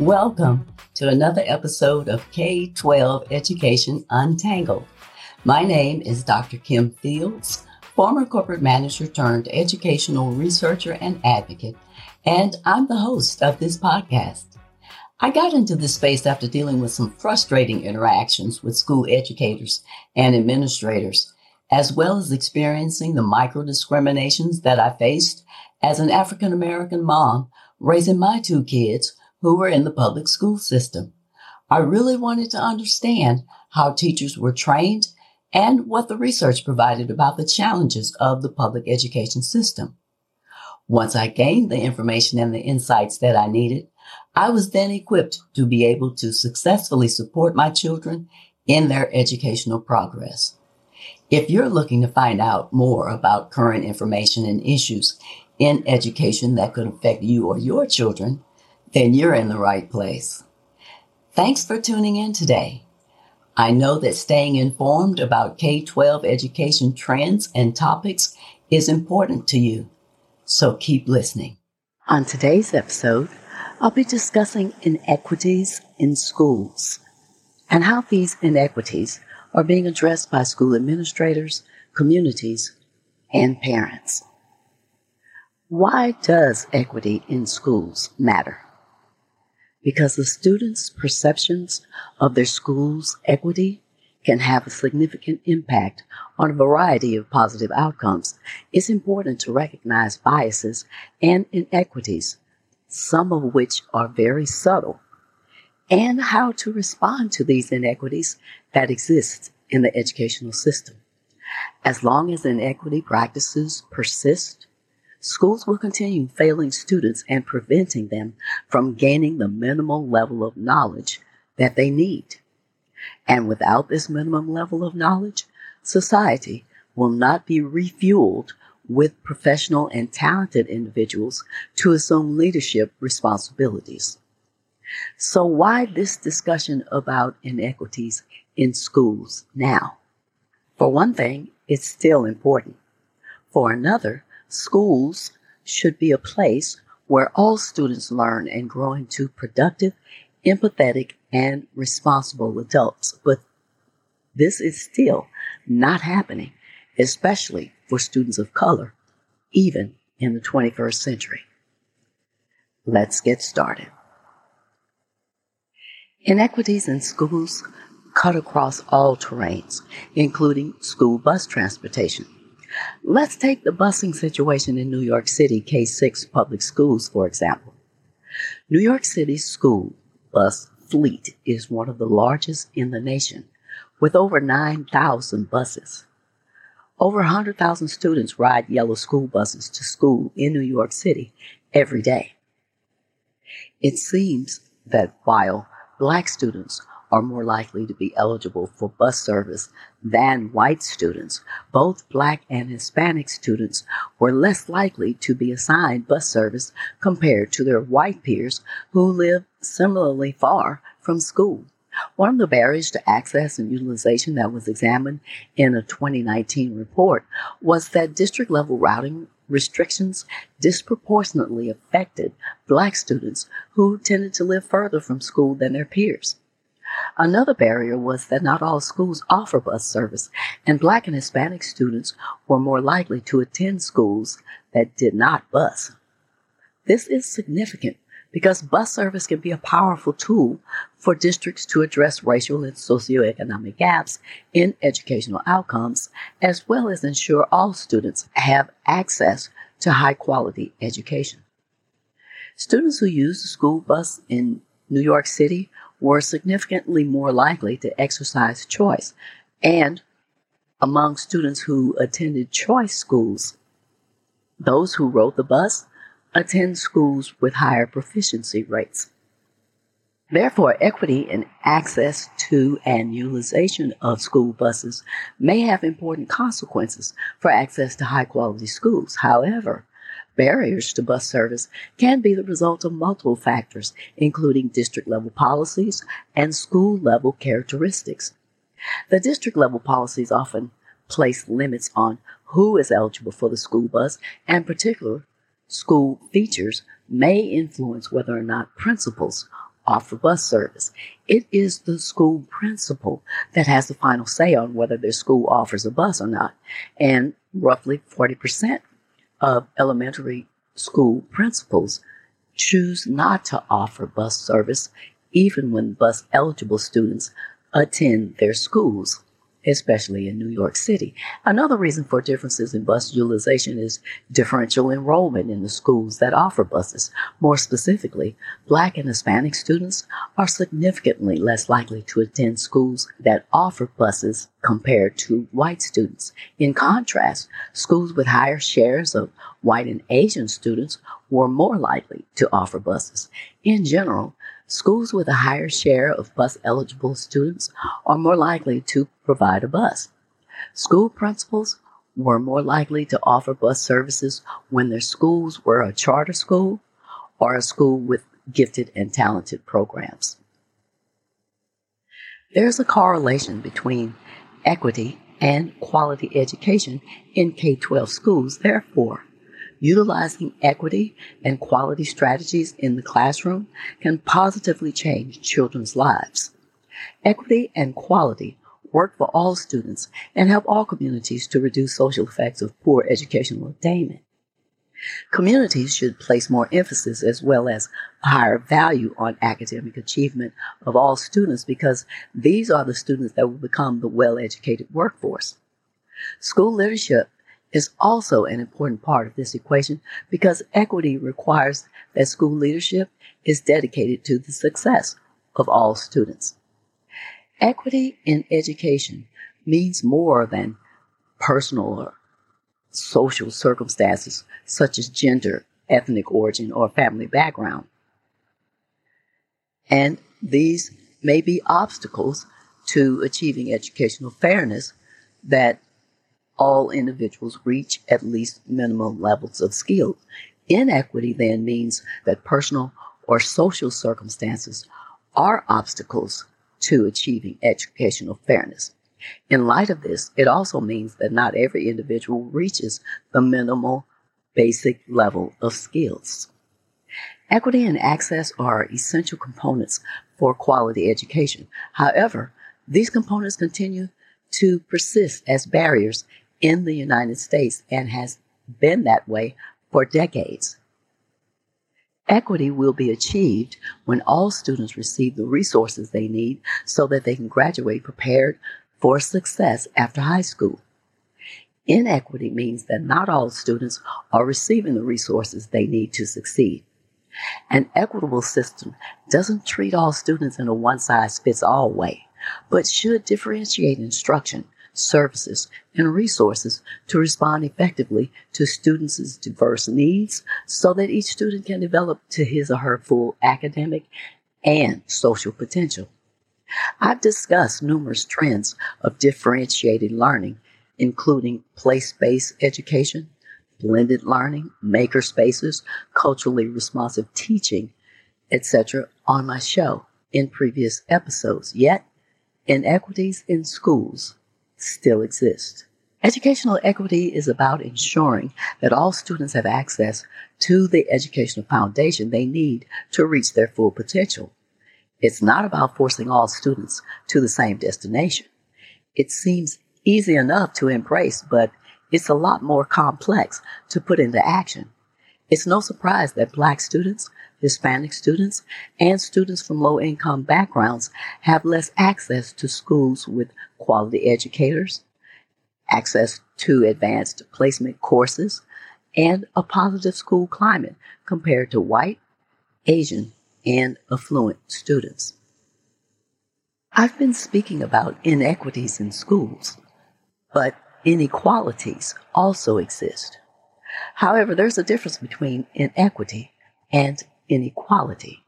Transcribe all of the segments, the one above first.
Welcome to another episode of K 12 Education Untangled. My name is Dr. Kim Fields, former corporate manager turned educational researcher and advocate, and I'm the host of this podcast. I got into this space after dealing with some frustrating interactions with school educators and administrators, as well as experiencing the micro discriminations that I faced as an African American mom raising my two kids who were in the public school system. I really wanted to understand how teachers were trained and what the research provided about the challenges of the public education system. Once I gained the information and the insights that I needed, I was then equipped to be able to successfully support my children in their educational progress. If you're looking to find out more about current information and issues in education that could affect you or your children, then you're in the right place. Thanks for tuning in today. I know that staying informed about K 12 education trends and topics is important to you, so keep listening. On today's episode, I'll be discussing inequities in schools and how these inequities are being addressed by school administrators, communities, and parents. Why does equity in schools matter? Because the students' perceptions of their school's equity can have a significant impact on a variety of positive outcomes. It's important to recognize biases and inequities, some of which are very subtle, and how to respond to these inequities that exist in the educational system. As long as inequity practices persist, schools will continue failing students and preventing them from gaining the minimal level of knowledge that they need. And without this minimum level of knowledge, society will not be refueled with professional and talented individuals to assume leadership responsibilities. So why this discussion about inequities in schools now? For one thing, it's still important. For another, Schools should be a place where all students learn and grow into productive, empathetic, and responsible adults. But this is still not happening, especially for students of color, even in the 21st century. Let's get started. Inequities in schools cut across all terrains, including school bus transportation. Let's take the busing situation in New York City K 6 public schools, for example. New York City's school bus fleet is one of the largest in the nation, with over 9,000 buses. Over 100,000 students ride yellow school buses to school in New York City every day. It seems that while black students are more likely to be eligible for bus service than white students. Both black and Hispanic students were less likely to be assigned bus service compared to their white peers who live similarly far from school. One of the barriers to access and utilization that was examined in a 2019 report was that district level routing restrictions disproportionately affected black students who tended to live further from school than their peers. Another barrier was that not all schools offer bus service, and Black and Hispanic students were more likely to attend schools that did not bus. This is significant because bus service can be a powerful tool for districts to address racial and socioeconomic gaps in educational outcomes, as well as ensure all students have access to high quality education. Students who use the school bus in New York City were significantly more likely to exercise choice and Among students who attended choice schools, those who rode the bus attend schools with higher proficiency rates. Therefore, equity in access to and utilization of school buses may have important consequences for access to high quality schools. However, barriers to bus service can be the result of multiple factors, including district level policies and school level characteristics. The district level policies often place limits on who is eligible for the school bus, and particular school features may influence whether or not principals offer bus service. It is the school principal that has the final say on whether their school offers a bus or not. And roughly 40% of elementary school principals choose not to offer bus service even when bus eligible students attend their schools especially in New York City. Another reason for differences in bus utilization is differential enrollment in the schools that offer buses. More specifically, Black and Hispanic students are significantly less likely to attend schools that offer buses compared to white students. In contrast, schools with higher shares of white and Asian students were more likely to offer buses. In general, schools with a higher share of bus eligible students are more likely to provide a bus. School principals were more likely to offer bus services when their schools were a charter school or a school with gifted and talented programs. There's a correlation between equity and quality education in K 12 schools. Therefore, utilizing equity and quality strategies in the classroom can positively change children's lives. Equity and quality work for all students and help all communities to reduce social effects of poor educational attainment. Communities should place more emphasis as well as higher value on academic achievement of all students because these are the students that will become the well educated workforce. School leadership is also an important part of this equation because equity requires that school leadership is dedicated to the success of all students. Equity in education means more than personal or social circumstances such as gender, ethnic origin, or family background. And these may be obstacles to achieving educational fairness that all individuals reach at least minimum levels of skill. Inequity then means that personal or social circumstances are obstacles to achieving educational fairness. In light of this, it also means that not every individual reaches the minimal basic level of skills. Equity and access are essential components for quality education. However, these components continue to persist as barriers in the United States and has been that way for decades. Equity will be achieved when all students receive the resources they need so that they can graduate prepared for success after high school. Inequity means that not all students are receiving the resources they need to succeed. An equitable system doesn't treat all students in a one size fits all way, but should differentiate instruction services, and resources to respond effectively to students' diverse needs so that each student can develop to his or her full academic and social potential. I've discussed numerous trends of differentiated learning, including place based education, blended learning, maker spaces, culturally responsive teaching, etc., on my show in previous episodes. Yet, inequities in schools still exist. Educational equity is about ensuring that all students have access to the educational foundation they need to reach their full potential. It's not about forcing all students to the same destination. It seems easy enough to embrace, but it's a lot more complex to put into action. It's no surprise that Black students, Hispanic students, and students from low income backgrounds have less access to schools with quality educators, access to advanced placement courses, and a positive school climate compared to white, Asian, and affluent students. I've been speaking about inequities in schools, But inequalities also exist. However, there's a difference between inequity and inequality.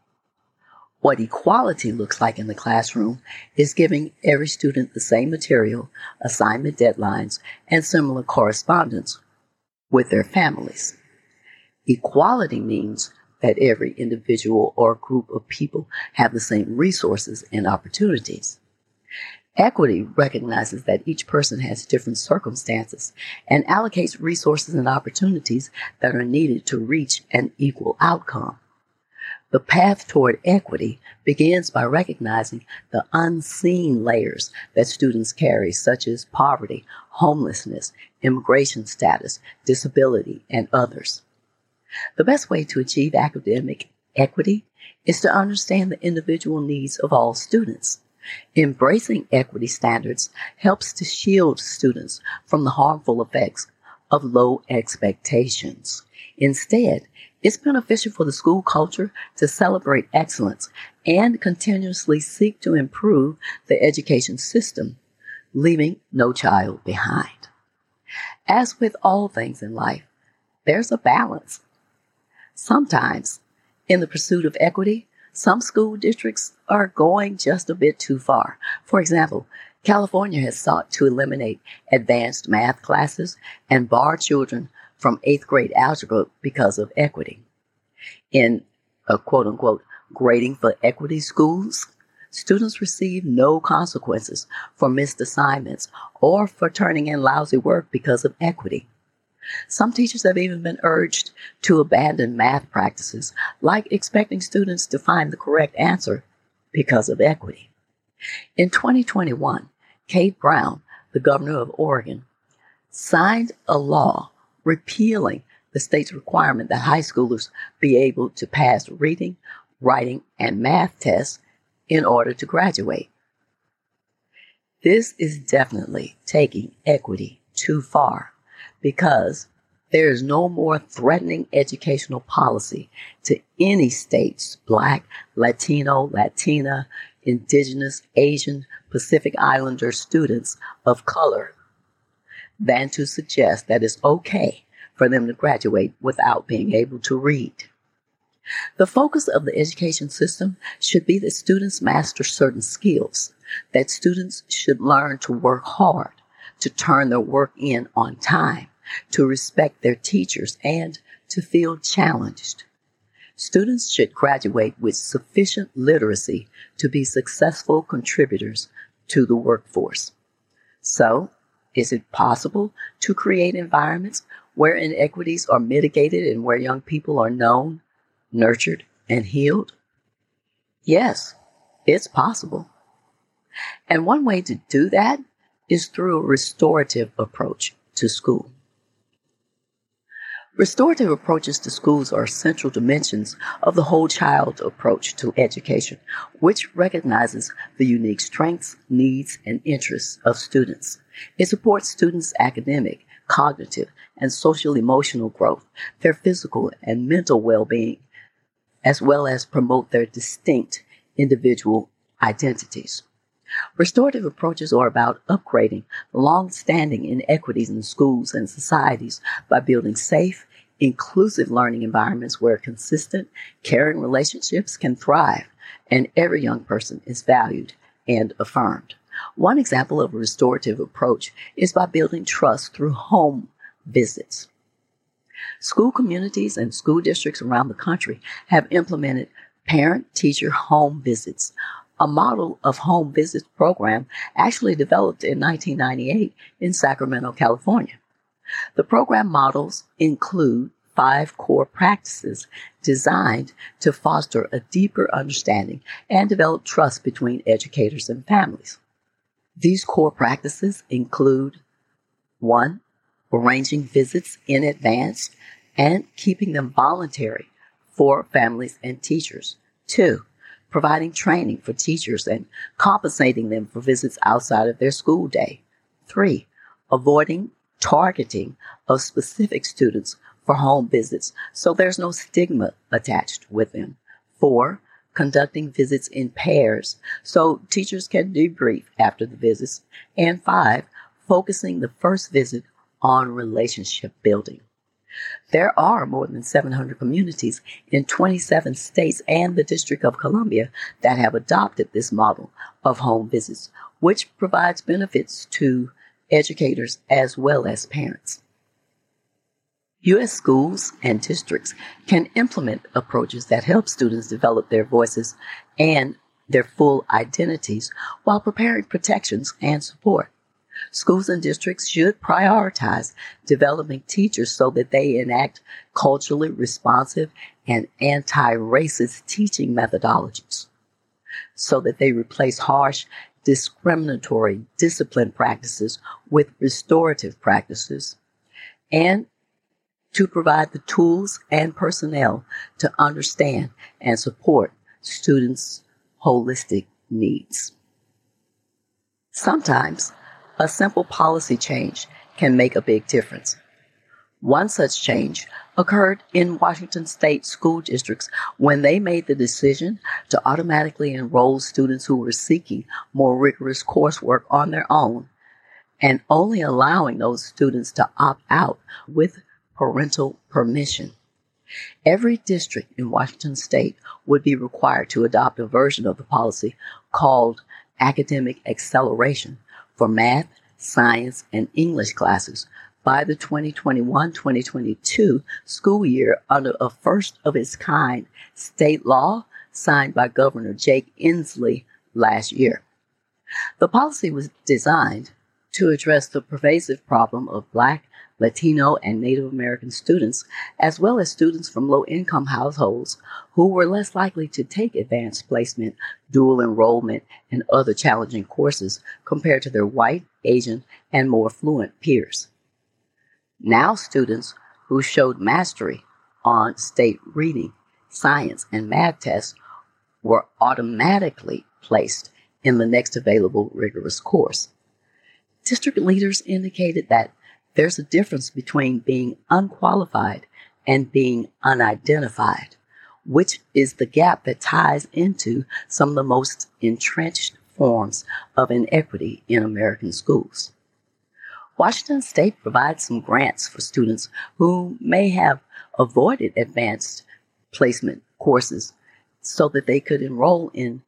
What equality looks like in the classroom is giving every student the same material, assignment deadlines, and similar correspondence with their families. Equality means that every individual or group of people have the same resources and opportunities. Equity recognizes that each person has different circumstances and allocates resources and opportunities that are needed to reach an equal outcome. The path toward equity begins by recognizing the unseen layers that students carry, such as poverty, homelessness, immigration status, disability, and others. The best way to achieve academic equity is to understand the individual needs of all students. Embracing equity standards helps to shield students from the harmful effects of low expectations. Instead, it's beneficial for the school culture to celebrate excellence and continuously seek to improve the education system, leaving no child behind. As with all things in life, there's a balance. Sometimes, in the pursuit of equity, some school districts are going just a bit too far. For example, California has sought to eliminate advanced math classes and bar children from eighth grade algebra because of equity. In a quote unquote grading for equity schools, students receive no consequences for missed assignments or for turning in lousy work because of equity. Some teachers have even been urged to abandon math practices, like expecting students to find the correct answer because of equity. In 2021, Kate Brown, the governor of Oregon, signed a law repealing the state's requirement that high schoolers be able to pass reading, writing, and math tests in order to graduate. This is definitely taking equity too far because there is no more threatening educational policy to any state's Black, Latino, Latina, Indigenous, Asian, Pacific Islander students of color than to suggest that it's okay for them to graduate without being able to read. The focus of the education system should be that students master certain skills, that students should learn to work hard, to turn their work in on time, to respect their teachers, and to feel challenged. Students should graduate with sufficient literacy to be successful contributors to the workforce. So, is it possible to create environments where inequities are mitigated and where young people are known, nurtured, and healed? Yes, it's possible. And one way to do that is through a restorative approach to school. Restorative approaches to schools are central dimensions of the whole child approach to education, which recognizes the unique strengths, needs, and interests of students. It supports students' academic, cognitive, and social emotional growth, their physical and mental well being, as well as promote their distinct individual identities. Restorative approaches are about upgrading long-standing inequities in schools and societies by building safe, inclusive learning environments where consistent, caring relationships can thrive and every young person is valued and affirmed. One example of a restorative approach is by building trust through home visits. School communities and school districts around the country have implemented parent teacher home visits a model of home visits program actually developed in 1998 in Sacramento, California. The program models include five core practices designed to foster a deeper understanding and develop trust between educators and families. These core practices include one, arranging visits in advance and keeping them voluntary for families and teachers. Two, providing training for teachers and compensating them for visits outside of their school day. Three, avoiding targeting of specific students for home visits so there's no stigma attached with them. Four, conducting visits in pairs so teachers can debrief after the visits. And five, focusing the first visit on relationship building. There are more than 700 communities in 27 states and the District of Columbia that have adopted this model of home visits, which provides benefits to educators as well as parents. U.S. schools and districts can implement approaches that help students develop their voices and their full identities while preparing protections and support. Schools and districts should prioritize developing teachers so that they enact culturally responsive and anti racist teaching methodologies, so that they replace harsh, discriminatory discipline practices with restorative practices, and to provide the tools and personnel to understand and support students' holistic needs. Sometimes a simple policy change can make a big difference. One such change occurred in Washington state school districts when they made the decision to automatically enroll students who were seeking more rigorous coursework on their own and only allowing those students to opt out with parental permission. Every district in Washington state would be required to adopt a version of the policy called academic acceleration for math, science, and English classes by the 2021-2022 school year under a first of its kind state law signed by Governor Jake Inslee last year. The policy was designed to address the pervasive problem of Black, Latino, and Native American students, as well as students from low income households who were less likely to take advanced placement, dual enrollment, and other challenging courses compared to their white, Asian, and more fluent peers. Now, students who showed mastery on state reading, science, and math tests were automatically placed in the next available rigorous course. District leaders indicated that there's a difference between being unqualified and being unidentified, which is the gap that ties into some of the most entrenched forms of inequity in American schools. Washington State provides some grants for students who may have avoided advanced placement courses so that they could enroll in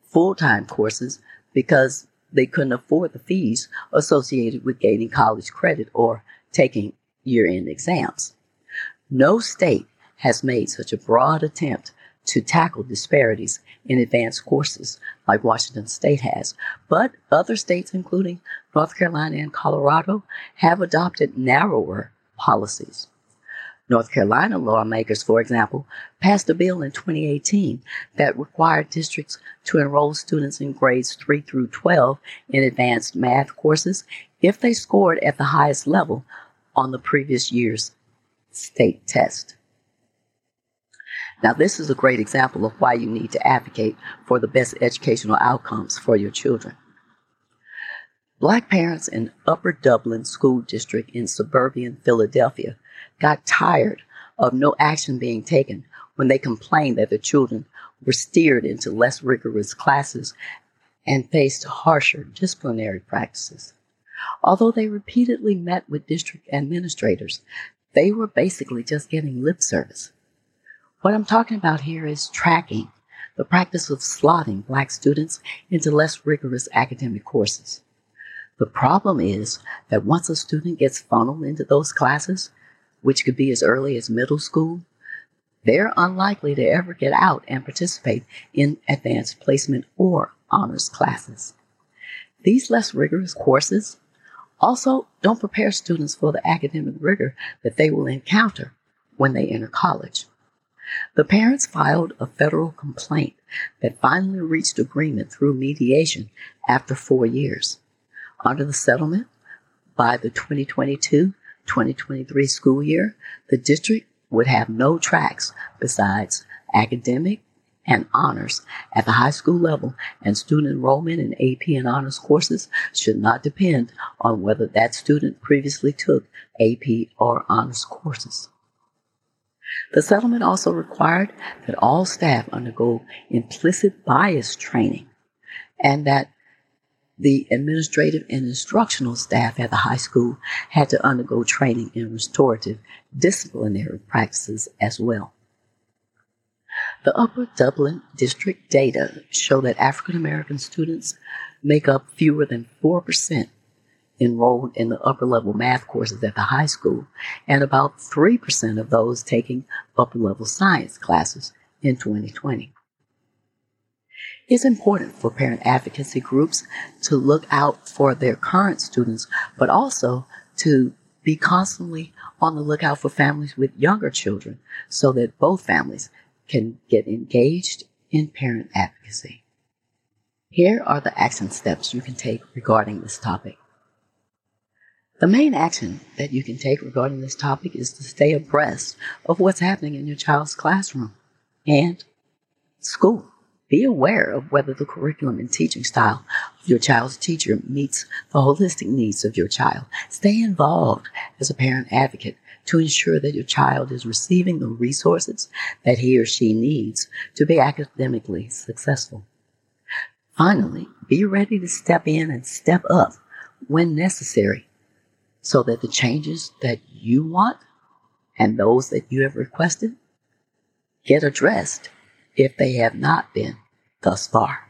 full time courses because they couldn't afford the fees associated with gaining college credit or taking year end exams. No state has made such a broad attempt to tackle disparities in advanced courses like Washington State has, but other states, including North Carolina and Colorado, have adopted narrower policies. North Carolina lawmakers, for example, passed a bill in 2018 that required districts to enroll students in grades 3 through 12 in advanced math courses if they scored at the highest level on the previous year's state test. Now, this is a great example of why you need to advocate for the best educational outcomes for your children. Black parents in Upper Dublin School District in suburban Philadelphia got tired of no action being taken when they complained that their children were steered into less rigorous classes and faced harsher disciplinary practices. Although they repeatedly met with district administrators, they were basically just getting lip service. What I'm talking about here is tracking, the practice of slotting black students into less rigorous academic courses. The problem is that once a student gets funneled into those classes, which could be as early as middle school, they're unlikely to ever get out and participate in advanced placement or honors classes. These less rigorous courses also don't prepare students for the academic rigor that they will encounter when they enter college. The parents filed a federal complaint that finally reached agreement through mediation after four years. Under the settlement, by the 2022 2023 school year, the district would have no tracks besides academic and honors at the high school level, and student enrollment in AP and honors courses should not depend on whether that student previously took AP or honors courses. The settlement also required that all staff undergo implicit bias training and that The administrative and instructional staff at the high school had to undergo training in restorative disciplinary practices as well. The Upper Dublin District data show that African American students make up fewer than 4% enrolled in the upper level math courses at the high school and about 3% of those taking upper level science classes in 2020. It's important for parent advocacy groups to look out for their current students, but also to be constantly on the lookout for families with younger children so that both families can get engaged in parent advocacy. Here are the action steps you can take regarding this topic. The main action that you can take regarding this topic is to stay abreast of what's happening in your child's classroom and school. Be aware of whether the curriculum and teaching style of your child's teacher meets the holistic needs of your child. Stay involved as a parent advocate to ensure that your child is receiving the resources that he or she needs to be academically successful. Finally, be ready to step in and step up when necessary so that the changes that you want and those that you have requested get addressed if they have not been thus far.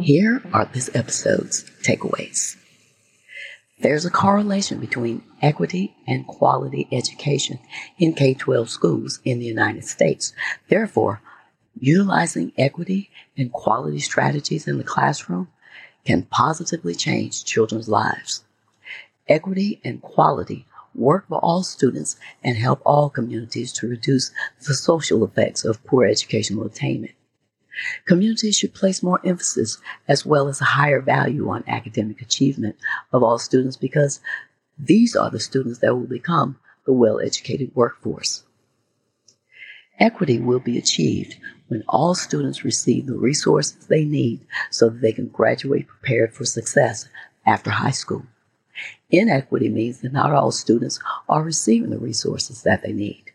Here are this episode's takeaways. There's a correlation between equity and quality education in K 12 schools in the United States. Therefore, utilizing equity and quality strategies in the classroom can positively change children's lives. Equity and quality work for all students and help all communities to reduce the social effects of poor educational attainment. Communities should place more emphasis as well as a higher value on academic achievement of all students because these are the students that will become the well educated workforce. Equity will be achieved when all students receive the resources they need so that they can graduate prepared for success after high school. Inequity means that not all students are receiving the resources that they need.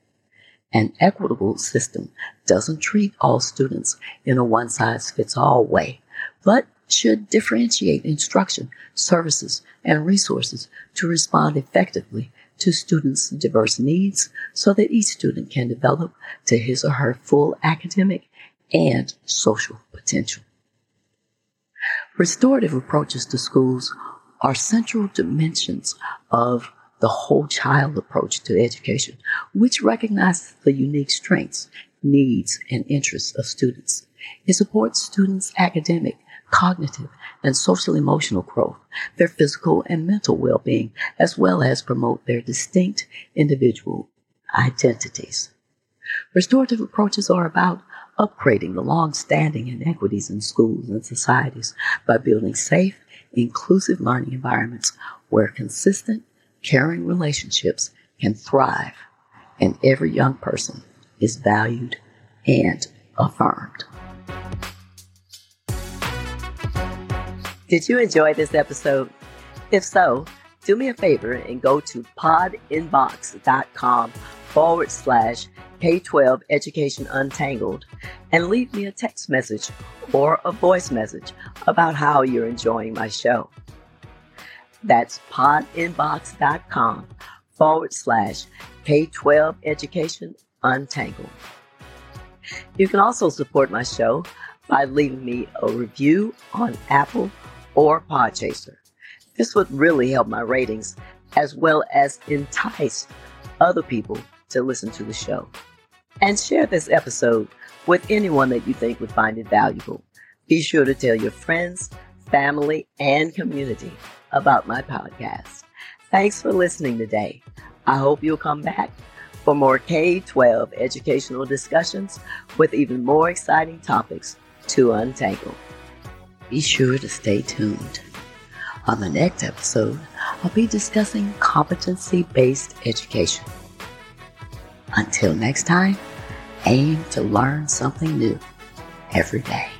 An equitable system doesn't treat all students in a one size fits all way, but should differentiate instruction, services, and resources to respond effectively to students' diverse needs so that each student can develop to his or her full academic and social potential. Restorative approaches to schools are central dimensions of the whole child approach to education, which recognizes the unique strengths, needs, and interests of students. It supports students' academic, cognitive, and social emotional growth, their physical and mental well being, as well as promote their distinct individual identities. Restorative approaches are about upgrading the long-standing inequities in schools and societies by building safe, inclusive learning environments where consistent, caring relationships can thrive and every young person is valued and affirmed. Did you enjoy this episode? If so, do me a favor and go to podinbox.com forward slash K 12 Education Untangled and leave me a text message or a voice message about how you're enjoying my show. That's podinbox.com forward slash K 12 Education Untangled. You can also support my show by leaving me a review on Apple or Podchaser. This would really help my ratings as well as entice other people to listen to the show. And share this episode with anyone that you think would find it valuable. Be sure to tell your friends, family, and community about my podcast. Thanks for listening today. I hope you'll come back for more K 12 educational discussions with even more exciting topics to untangle. Be sure to stay tuned. On the next episode, I'll be discussing competency based education. Until next time, aim to learn something new every day.